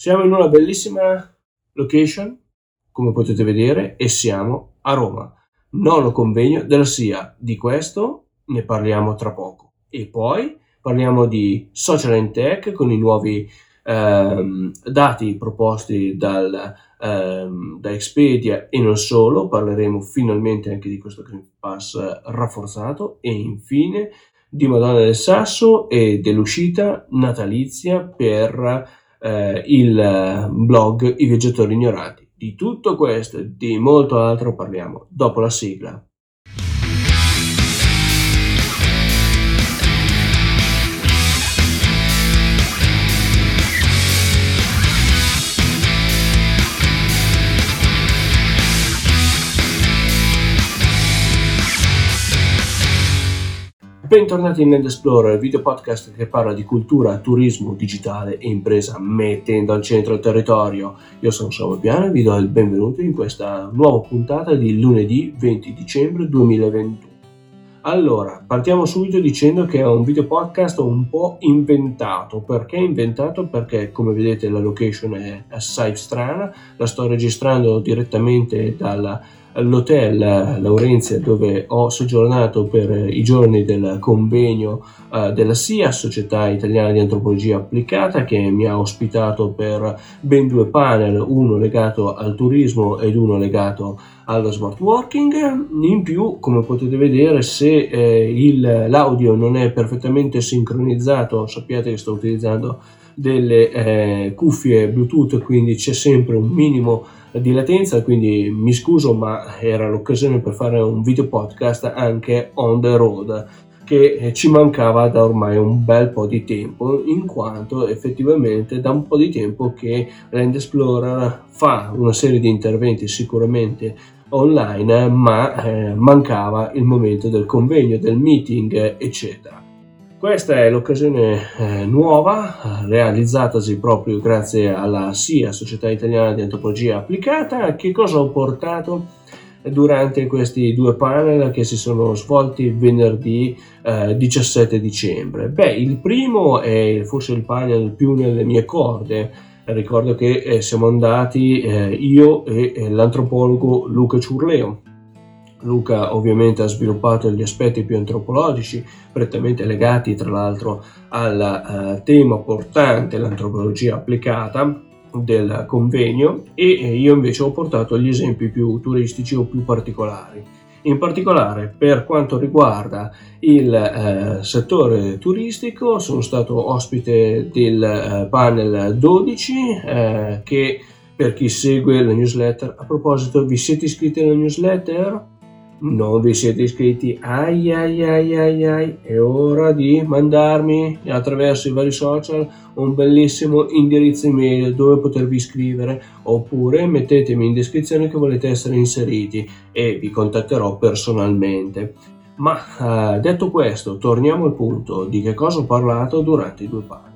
Siamo in una bellissima location, come potete vedere, e siamo a Roma, nono convegno della SIA. Di questo ne parliamo tra poco. E poi parliamo di social and tech con i nuovi ehm, dati proposti dal, ehm, da Expedia e non solo. Parleremo finalmente anche di questo Green Pass rafforzato e infine di Madonna del Sasso e dell'uscita natalizia per eh, il eh, blog I Viaggiatori Ignoranti. Di tutto questo e di molto altro parliamo dopo la sigla. Bentornati in Land Explorer, video podcast che parla di cultura, turismo, digitale e impresa mettendo al centro il territorio. Io sono Samuel Piano e vi do il benvenuto in questa nuova puntata di lunedì 20 dicembre 2021. Allora, partiamo subito dicendo che è un video podcast un po' inventato. Perché inventato? Perché come vedete la location è assai strana, la sto registrando direttamente dalla all'hotel Laurenzia dove ho soggiornato per i giorni del convegno uh, della SIA, Società Italiana di Antropologia Applicata, che mi ha ospitato per ben due panel, uno legato al turismo ed uno legato allo smart working. In più, come potete vedere, se eh, il, l'audio non è perfettamente sincronizzato, sappiate che sto utilizzando delle eh, cuffie Bluetooth, quindi c'è sempre un minimo di latenza, quindi mi scuso, ma era l'occasione per fare un video podcast anche on the road che ci mancava da ormai un bel po' di tempo, in quanto effettivamente da un po' di tempo che Land Explorer fa una serie di interventi sicuramente online, ma eh, mancava il momento del convegno, del meeting, eccetera. Questa è l'occasione eh, nuova, realizzatasi proprio grazie alla SIA, Società Italiana di Antropologia Applicata. Che cosa ho portato durante questi due panel che si sono svolti venerdì eh, 17 dicembre? Beh, il primo è forse il panel più nelle mie corde. Ricordo che eh, siamo andati eh, io e l'antropologo Luca Ciurleo Luca ovviamente ha sviluppato gli aspetti più antropologici, prettamente legati tra l'altro al uh, tema portante, l'antropologia applicata del convegno e io invece ho portato gli esempi più turistici o più particolari. In particolare per quanto riguarda il eh, settore turistico sono stato ospite del eh, panel 12 eh, che per chi segue la newsletter, a proposito vi siete iscritti alla newsletter? Non vi siete iscritti, ai ai ai ai ai, è ora di mandarmi attraverso i vari social un bellissimo indirizzo email dove potervi iscrivere oppure mettetemi in descrizione che volete essere inseriti e vi contatterò personalmente. Ma eh, detto questo, torniamo al punto di che cosa ho parlato durante i due passi.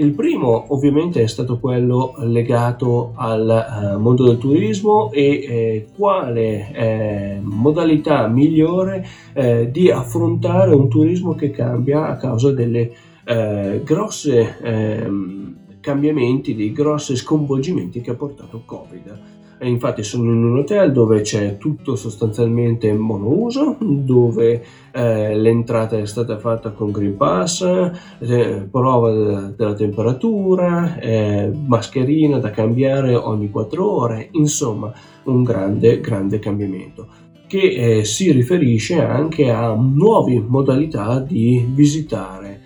Il primo ovviamente è stato quello legato al uh, mondo del turismo e eh, quale eh, modalità migliore eh, di affrontare un turismo che cambia a causa delle eh, grosse ehm, cambiamenti, dei grossi sconvolgimenti che ha portato Covid. E infatti sono in un hotel dove c'è tutto sostanzialmente monouso, dove eh, l'entrata è stata fatta con Green Pass, eh, prova de- della temperatura, eh, mascherina da cambiare ogni 4 ore, insomma un grande, grande cambiamento che eh, si riferisce anche a nuove modalità di visitare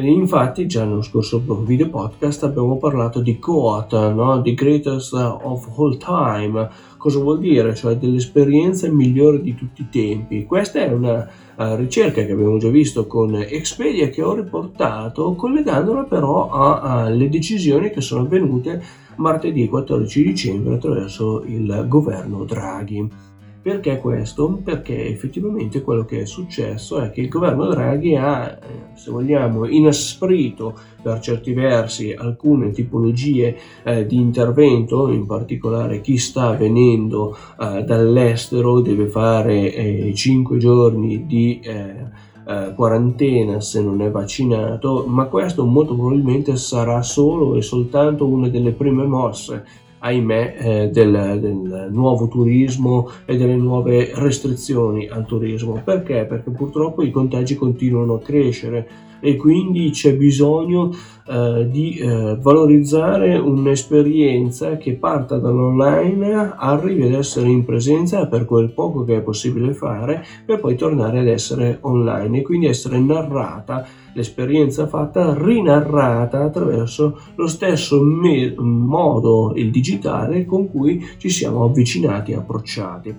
Infatti già nello scorso video podcast abbiamo parlato di Coat, no? di Greatest of All Time. Cosa vuol dire? Cioè dell'esperienza migliore di tutti i tempi. Questa è una uh, ricerca che abbiamo già visto con Expedia che ho riportato collegandola però alle decisioni che sono avvenute martedì 14 dicembre attraverso il governo Draghi. Perché questo? Perché effettivamente quello che è successo è che il governo Draghi ha, eh, se vogliamo, inasprito per certi versi alcune tipologie eh, di intervento, in particolare chi sta venendo eh, dall'estero deve fare eh, 5 giorni di eh, eh, quarantena se non è vaccinato, ma questo molto probabilmente sarà solo e soltanto una delle prime mosse ahimè, eh, del, del, nuovo turismo e delle nuove restrizioni al turismo. Perché? Perché purtroppo i contagi continuano a crescere e quindi c'è bisogno eh, di eh, valorizzare un'esperienza che parta dall'online, arrivi ad essere in presenza per quel poco che è possibile fare per poi tornare ad essere online e quindi essere narrata l'esperienza fatta rinarrata attraverso lo stesso me- modo il digitale con cui ci siamo avvicinati e approcciati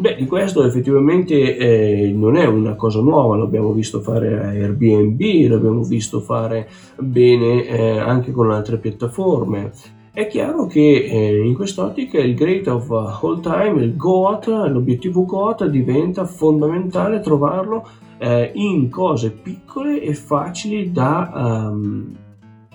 Beh, di questo effettivamente eh, non è una cosa nuova, l'abbiamo visto fare a Airbnb, l'abbiamo visto fare bene eh, anche con altre piattaforme. È chiaro che eh, in quest'ottica il Great of All Time, il GOAT, l'obiettivo GOAT diventa fondamentale trovarlo eh, in cose piccole e facili da um,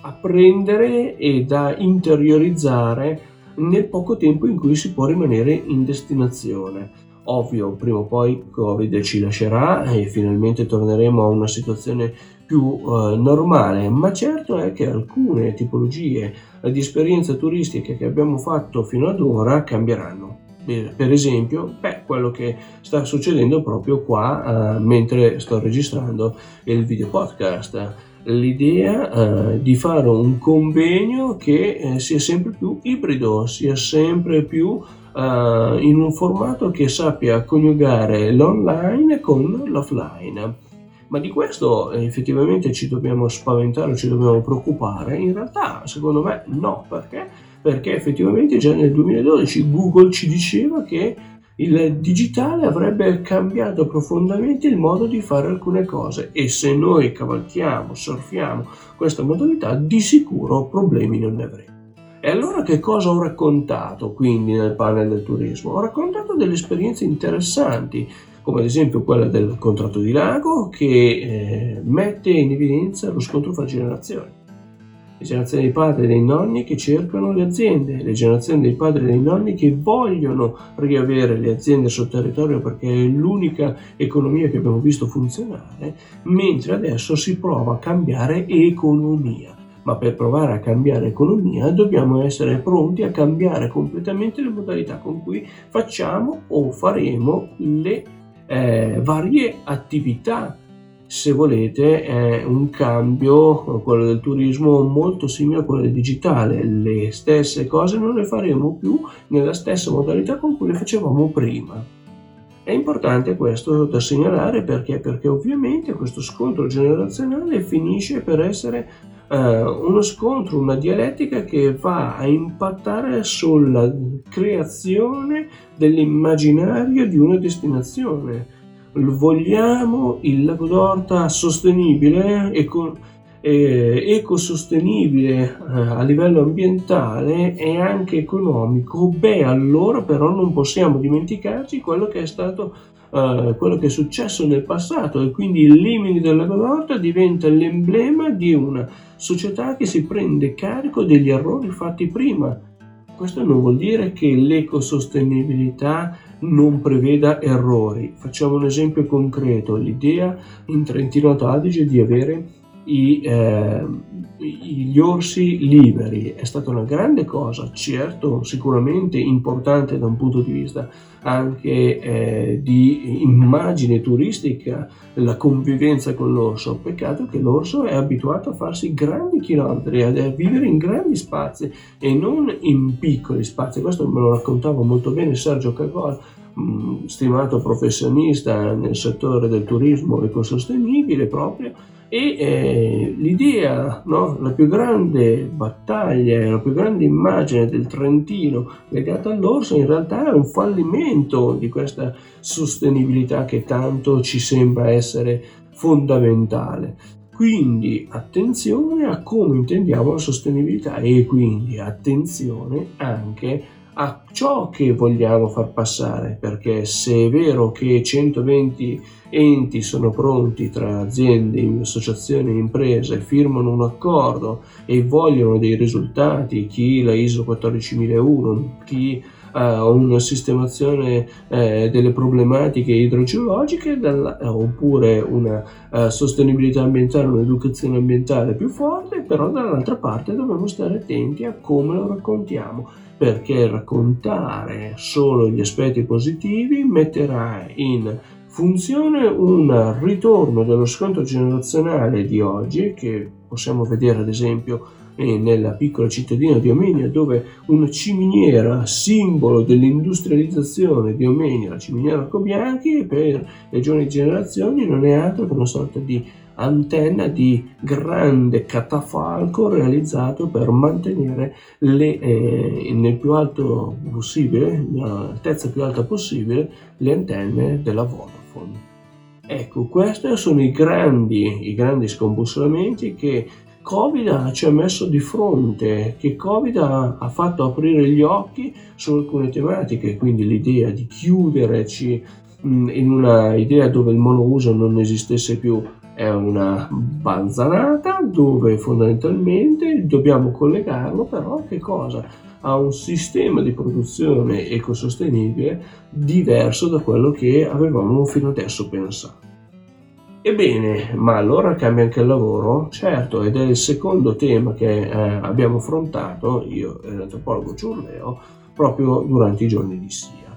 apprendere e da interiorizzare nel poco tempo in cui si può rimanere in destinazione. Ovvio, prima o poi Covid ci lascerà e finalmente torneremo a una situazione più eh, normale, ma certo è che alcune tipologie di esperienze turistiche che abbiamo fatto fino ad ora cambieranno. Per esempio, beh, quello che sta succedendo proprio qua eh, mentre sto registrando il video podcast l'idea eh, di fare un convegno che eh, sia sempre più ibrido, sia sempre più uh, in un formato che sappia coniugare l'online con l'offline. Ma di questo eh, effettivamente ci dobbiamo spaventare, ci dobbiamo preoccupare? In realtà, secondo me, no, perché? Perché effettivamente già nel 2012 Google ci diceva che il digitale avrebbe cambiato profondamente il modo di fare alcune cose e se noi cavalchiamo, surfiamo questa modalità, di sicuro problemi non ne avremo. E allora che cosa ho raccontato quindi nel panel del turismo? Ho raccontato delle esperienze interessanti, come ad esempio quella del contratto di lago che eh, mette in evidenza lo scontro fra generazioni. Le generazioni dei padri e dei nonni che cercano le aziende, le generazioni dei padri e dei nonni che vogliono riavere le aziende sul territorio perché è l'unica economia che abbiamo visto funzionare, mentre adesso si prova a cambiare economia ma per provare a cambiare economia dobbiamo essere pronti a cambiare completamente le modalità con cui facciamo o faremo le eh, varie attività. Se volete è un cambio, quello del turismo, molto simile a quello del digitale. Le stesse cose non le faremo più nella stessa modalità con cui le facevamo prima. È importante questo da segnalare perché? Perché ovviamente questo scontro generazionale finisce per essere uno scontro, una dialettica che va a impattare sulla creazione dell'immaginario di una destinazione. Vogliamo il lago d'Orta sostenibile e con, eh, ecosostenibile eh, a livello ambientale e anche economico, beh allora però non possiamo dimenticarci quello che è stato uh, quello che è successo nel passato e quindi il limite della Gogorta diventa l'emblema di una società che si prende carico degli errori fatti prima. Questo non vuol dire che l'ecosostenibilità non preveda errori. Facciamo un esempio concreto, l'idea in Trentino Adige di avere i, eh, gli orsi liberi è stata una grande cosa, certo, sicuramente importante da un punto di vista anche eh, di immagine turistica, la convivenza con l'orso. Peccato che l'orso è abituato a farsi grandi chilometri, a vivere in grandi spazi e non in piccoli spazi. Questo me lo raccontava molto bene Sergio Cagol, mm, stimato professionista nel settore del turismo ecosostenibile proprio e eh, l'idea, no? la più grande battaglia, la più grande immagine del Trentino legata all'orso in realtà è un fallimento di questa sostenibilità che tanto ci sembra essere fondamentale. Quindi attenzione a come intendiamo la sostenibilità e quindi attenzione anche a ciò che vogliamo far passare, perché se è vero che 120 enti sono pronti tra aziende, associazioni e imprese, firmano un accordo e vogliono dei risultati, chi la ISO 14001, chi a una sistemazione eh, delle problematiche idrogeologiche dalla, oppure una uh, sostenibilità ambientale, un'educazione ambientale più forte, però dall'altra parte dobbiamo stare attenti a come lo raccontiamo perché raccontare solo gli aspetti positivi metterà in funzione un ritorno dello scontro generazionale di oggi che possiamo vedere ad esempio eh, nella piccola cittadina di Omenia dove una ciminiera simbolo dell'industrializzazione di Omenia, la ciminiera Cobianchi, per le giovani generazioni non è altro che una sorta di antenna di grande catafalco realizzato per mantenere le, eh, nel più alto possibile, l'altezza più alta possibile, le antenne della Vodafone. Ecco, questi sono i grandi, i grandi scombussolamenti che Covid ci ha messo di fronte, che Covid ha, fatto aprire gli occhi su alcune tematiche, quindi l'idea di chiuderci in una idea dove il monouso non esistesse più è una banzanata dove fondamentalmente dobbiamo collegarlo però a che cosa? A un sistema di produzione ecosostenibile diverso da quello che avevamo fino adesso pensato. Ebbene, ma allora cambia anche il lavoro? Certo, ed è il secondo tema che eh, abbiamo affrontato, io e l'antropologo Ciurleo, proprio durante i giorni di SIA.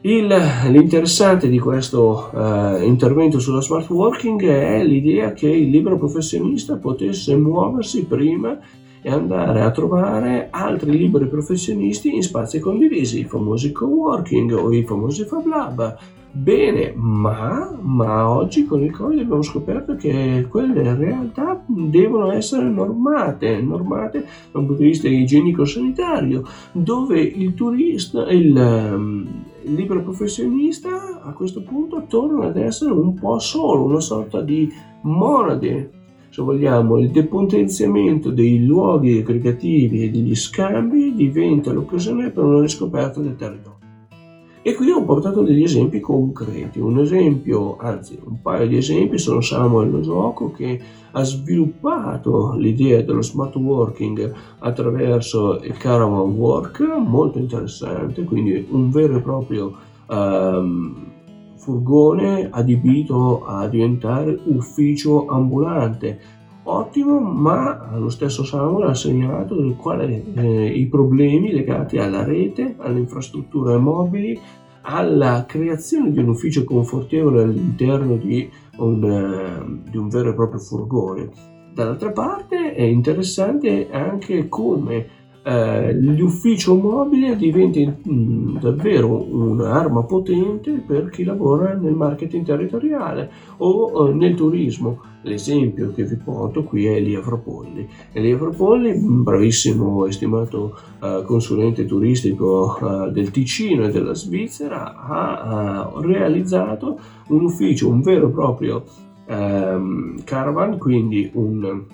Il, l'interessante di questo uh, intervento sulla smart working è l'idea che il libero professionista potesse muoversi prima e andare a trovare altri liberi professionisti in spazi condivisi, i famosi co-working o i famosi Fab Lab Bene, ma, ma, oggi con il Covid abbiamo scoperto che quelle realtà devono essere normate, normate da un punto di vista igienico-sanitario, dove il turista, il, um, il libero professionista a questo punto torna ad essere un po' solo, una sorta di monade, se vogliamo, il depotenziamento dei luoghi aggregativi e degli scambi diventa l'occasione per una riscoperta del territorio. E qui ho portato degli esempi concreti. Un esempio, anzi un paio di esempi, sono Samuel Logioco che ha sviluppato l'idea dello smart working attraverso il Caravan Work, molto interessante, quindi un vero e proprio um, furgone adibito a diventare ufficio ambulante. Ottimo, ma lo stesso Samuel ha segnalato quali eh, i problemi legati alla rete, alle infrastrutture mobili, alla creazione di un ufficio confortevole all'interno di un, uh, di un vero e proprio furgone. Dall'altra parte è interessante anche come eh, l'ufficio mobile diventi mh, mm, davvero un'arma potente per chi lavora nel marketing territoriale o eh, nel turismo. L'esempio che vi porto qui è Elia Fropolli. Elia Fropolli, bravissimo e stimato eh, consulente turistico eh, del Ticino e della Svizzera, ha realizzato un ufficio, un vero e proprio ehm, caravan, quindi un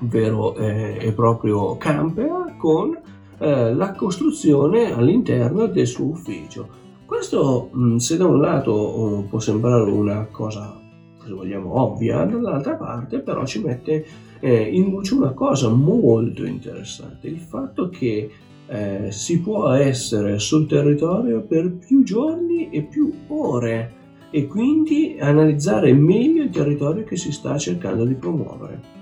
vero eh, e proprio camper con eh, la costruzione all'interno del suo ufficio. Questo, se da un lato oh, può sembrare una cosa, se vogliamo, ovvia, dall'altra parte però ci mette eh, in luce una cosa molto interessante, il fatto che eh, si può essere sul territorio per più giorni e più ore e quindi analizzare meglio il territorio che si sta cercando di promuovere.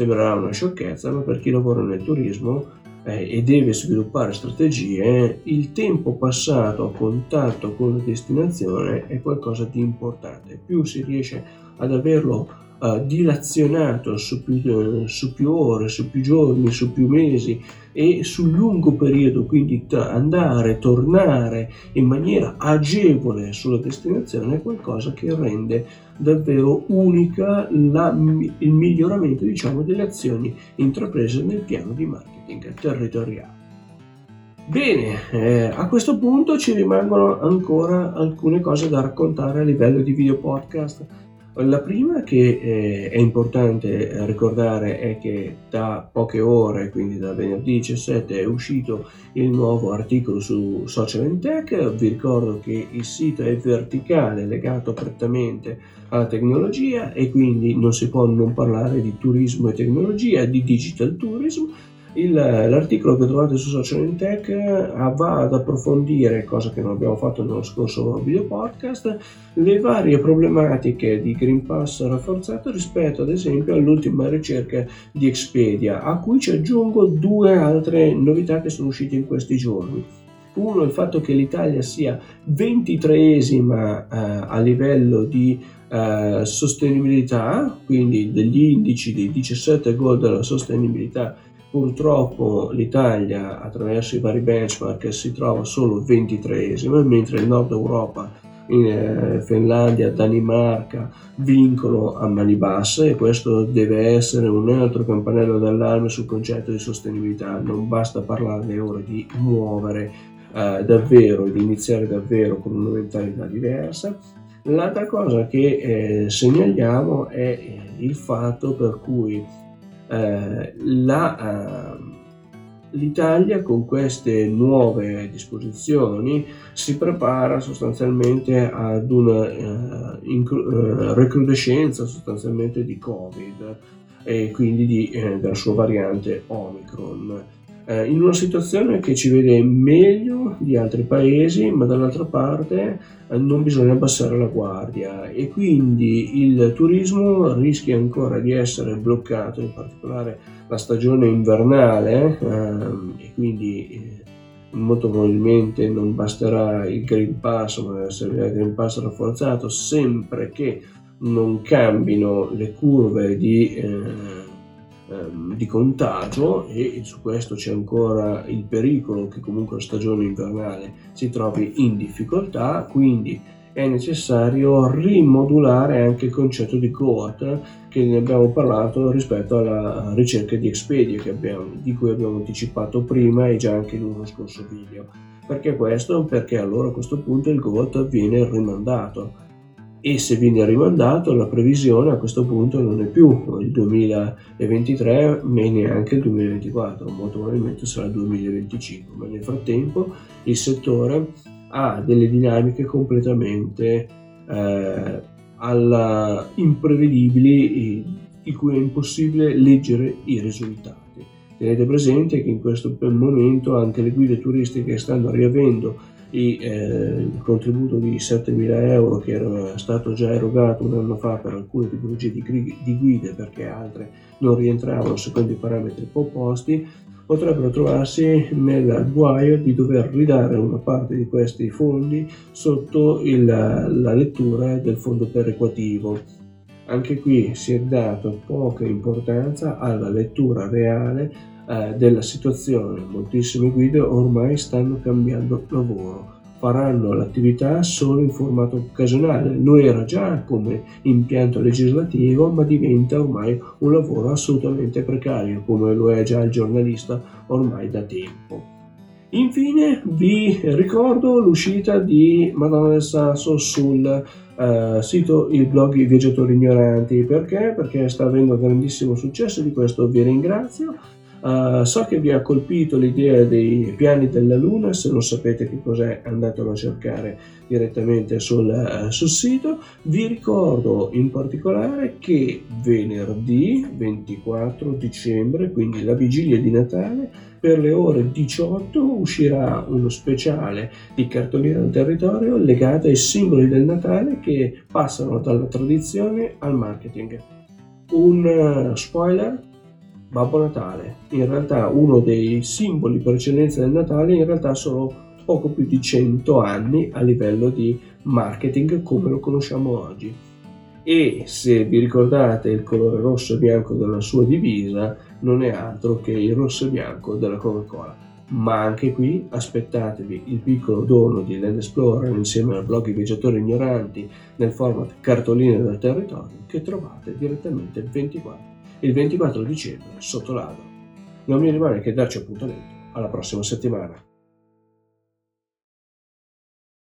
Sembrerà una sciocchezza, ma per chi lavora nel turismo eh, e deve sviluppare strategie, il tempo passato a contatto con la destinazione è qualcosa di importante. Più si riesce ad averlo uh, dilazionato su più, uh, su più, ore, su più giorni, su più mesi e sul lungo periodo, quindi t- andare, tornare in maniera agevole sulla destinazione è qualcosa che rende davvero unica la, il miglioramento diciamo, delle azioni intraprese nel piano di marketing territoriale. Bene, eh, a questo punto ci rimangono ancora alcune cose da raccontare a livello di video podcast la prima che eh, è importante ricordare è che da poche ore, quindi da venerdì 17, è uscito il nuovo articolo su Social and Tech. Vi ricordo che il sito è verticale, legato prettamente alla tecnologia e quindi non si può non parlare di turismo e tecnologia, di digital tourism l'articolo che trovate su Social in Tech eh, va ad approfondire, cosa che non abbiamo fatto nello scorso video podcast, le varie problematiche di Green Pass rafforzato rispetto ad esempio all'ultima ricerca di Expedia, a cui ci aggiungo due altre novità che sono uscite in questi giorni. Uno, il fatto che l'Italia sia 23esima eh, a livello di eh, sostenibilità, quindi degli indici dei 17 goal della sostenibilità Purtroppo l'Italia attraverso i vari benchmark si trova solo 23esima, mentre il nord Europa, in eh, Finlandia, Danimarca vincono a mani basse e questo deve essere un altro campanello d'allarme sul concetto di sostenibilità. Non basta parlarne ora di muovere eh, davvero, di iniziare davvero con una mentalità diversa. L'altra cosa che eh, segnaliamo è eh, il fatto per cui eh, la, eh, l'Italia con queste nuove disposizioni si prepara sostanzialmente ad una uh, incru- uh, recrudescenza sostanzialmente di Covid e quindi di, eh, della sua variante Omicron eh, in una situazione che ci vede meglio di altri paesi, ma dall'altra parte eh, non bisogna abbassare la guardia. E quindi il turismo rischia ancora di essere bloccato, in particolare la stagione invernale ehm, e quindi eh, molto probabilmente non basterà il Green Pass, ma servirà il Green Pass rafforzato sempre che non cambino le curve di eh, ehm, di contagio e su questo c'è ancora il pericolo che comunque la stagione invernale si trovi in difficoltà, quindi è necessario rimodulare anche il concetto di cohort che ne abbiamo parlato rispetto alla ricerca di Expedia abbiamo, di cui abbiamo anticipato prima e già anche in uno scorso video. Perché questo? Perché allora a questo punto il GOT viene rimandato e se viene rimandato la previsione a questo punto non è più il 2023 ma neanche il 2024, molto probabilmente sarà il 2025, ma nel frattempo il settore ha delle dinamiche completamente eh, alla imprevedibili di cui è impossibile leggere i risultati. Tenete presente che in questo momento anche le guide turistiche stanno riavendo e eh, il contributo di 7.000 euro che era stato già erogato un anno fa per alcune tipologie di, di guide perché altre non rientravano secondo i parametri proposti potrebbero trovarsi nel guaio di dover ridare una parte di questi fondi sotto il, la lettura del fondo perequativo. Anche qui si è dato poca importanza alla lettura reale eh, della situazione. Moltissime guide ormai stanno cambiando lavoro, faranno l'attività solo in formato occasionale. Lo era già come impianto legislativo, ma diventa ormai un lavoro assolutamente precario, come lo è già il giornalista ormai da tempo. Infine vi ricordo l'uscita di Madonna del Sasso sul uh, sito il blog I Viaggiatori Ignoranti. Perché? Perché sta avendo grandissimo successo, di questo vi ringrazio. Uh, so che vi ha colpito l'idea dei piani della Luna, se non sapete che cos'è andatelo a cercare direttamente sul, uh, sul sito. Vi ricordo in particolare che venerdì 24 dicembre, quindi la vigilia di Natale, per le ore 18 uscirà uno speciale di cartolina del territorio legato ai simboli del Natale che passano dalla tradizione al marketing. Un uh, spoiler Babbo Natale, in realtà uno dei simboli per eccellenza del Natale, in realtà sono poco più di 100 anni a livello di marketing come lo conosciamo oggi. E se vi ricordate il colore rosso e bianco della sua divisa, non è altro che il rosso e bianco della Coca-Cola. Ma anche qui aspettatevi il piccolo dono di Land Explorer insieme al blog I Viaggiatori Ignoranti nel format cartoline del territorio che trovate direttamente 24 il 24 dicembre sotto l'albero. Non mi rimane che darci appuntamento alla prossima settimana.